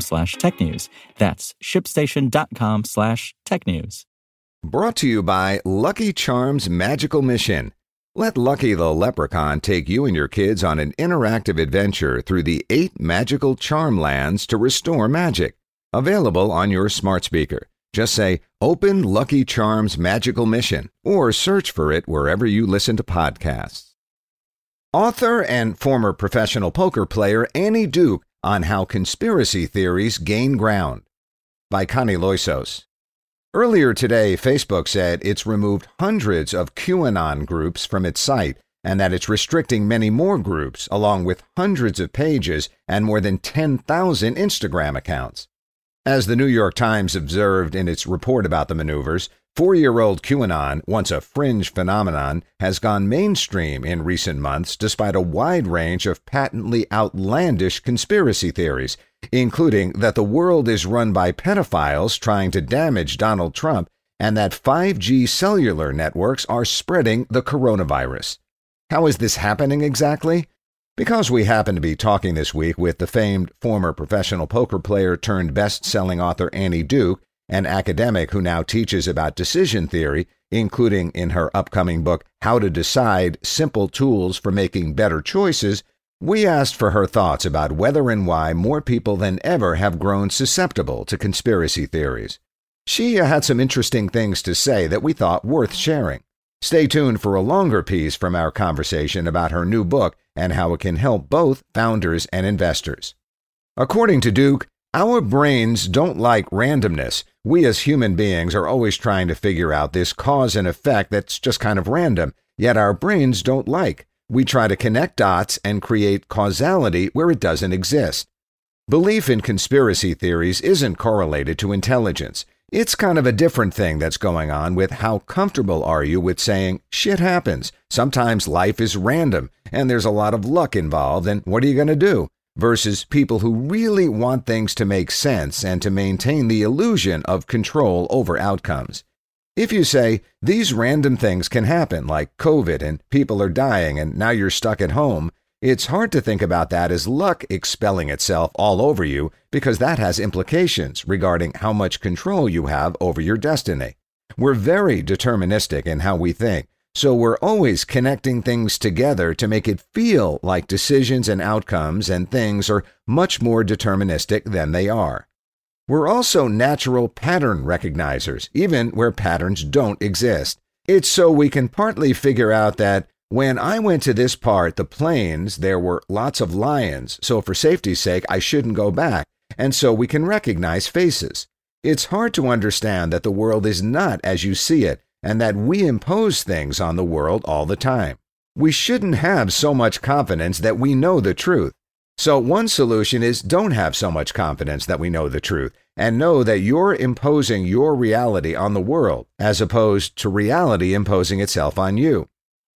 slash technews. That's shipstation.com slash technews. Brought to you by Lucky Charms Magical Mission. Let Lucky the Leprechaun take you and your kids on an interactive adventure through the eight magical charm lands to restore magic. Available on your smart speaker. Just say, Open Lucky Charms Magical Mission, or search for it wherever you listen to podcasts. Author and former professional poker player Annie Duke on how conspiracy theories gain ground. By Connie Loizos. Earlier today, Facebook said it's removed hundreds of QAnon groups from its site and that it's restricting many more groups, along with hundreds of pages and more than 10,000 Instagram accounts. As the New York Times observed in its report about the maneuvers, four year old QAnon, once a fringe phenomenon, has gone mainstream in recent months despite a wide range of patently outlandish conspiracy theories, including that the world is run by pedophiles trying to damage Donald Trump and that 5G cellular networks are spreading the coronavirus. How is this happening exactly? Because we happen to be talking this week with the famed former professional poker player turned best selling author Annie Duke, an academic who now teaches about decision theory, including in her upcoming book, How to Decide Simple Tools for Making Better Choices, we asked for her thoughts about whether and why more people than ever have grown susceptible to conspiracy theories. She had some interesting things to say that we thought worth sharing. Stay tuned for a longer piece from our conversation about her new book and how it can help both founders and investors. According to Duke, our brains don't like randomness. We as human beings are always trying to figure out this cause and effect that's just kind of random, yet our brains don't like. We try to connect dots and create causality where it doesn't exist. Belief in conspiracy theories isn't correlated to intelligence. It's kind of a different thing that's going on with how comfortable are you with saying shit happens. Sometimes life is random and there's a lot of luck involved, and what are you going to do? Versus people who really want things to make sense and to maintain the illusion of control over outcomes. If you say, these random things can happen, like COVID and people are dying and now you're stuck at home, it's hard to think about that as luck expelling itself all over you because that has implications regarding how much control you have over your destiny. We're very deterministic in how we think, so we're always connecting things together to make it feel like decisions and outcomes and things are much more deterministic than they are. We're also natural pattern recognizers, even where patterns don't exist. It's so we can partly figure out that when I went to this part, the plains, there were lots of lions, so for safety's sake, I shouldn't go back, and so we can recognize faces. It's hard to understand that the world is not as you see it, and that we impose things on the world all the time. We shouldn't have so much confidence that we know the truth. So, one solution is don't have so much confidence that we know the truth, and know that you're imposing your reality on the world, as opposed to reality imposing itself on you.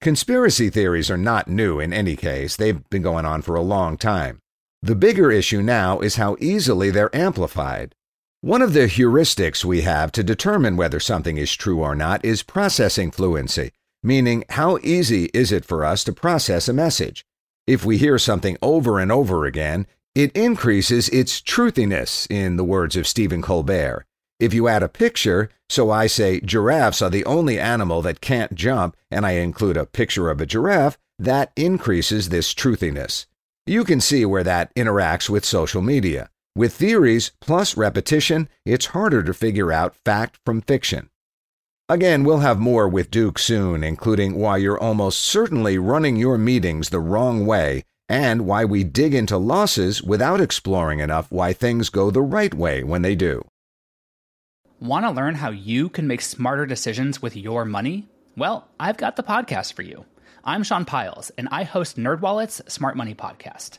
Conspiracy theories are not new in any case, they've been going on for a long time. The bigger issue now is how easily they're amplified. One of the heuristics we have to determine whether something is true or not is processing fluency, meaning how easy is it for us to process a message. If we hear something over and over again, it increases its truthiness, in the words of Stephen Colbert. If you add a picture, so I say giraffes are the only animal that can't jump, and I include a picture of a giraffe, that increases this truthiness. You can see where that interacts with social media. With theories plus repetition, it's harder to figure out fact from fiction. Again, we'll have more with Duke soon, including why you're almost certainly running your meetings the wrong way and why we dig into losses without exploring enough why things go the right way when they do. Want to learn how you can make smarter decisions with your money? Well, I've got the podcast for you. I'm Sean Pyles, and I host NerdWallet's Smart Money Podcast.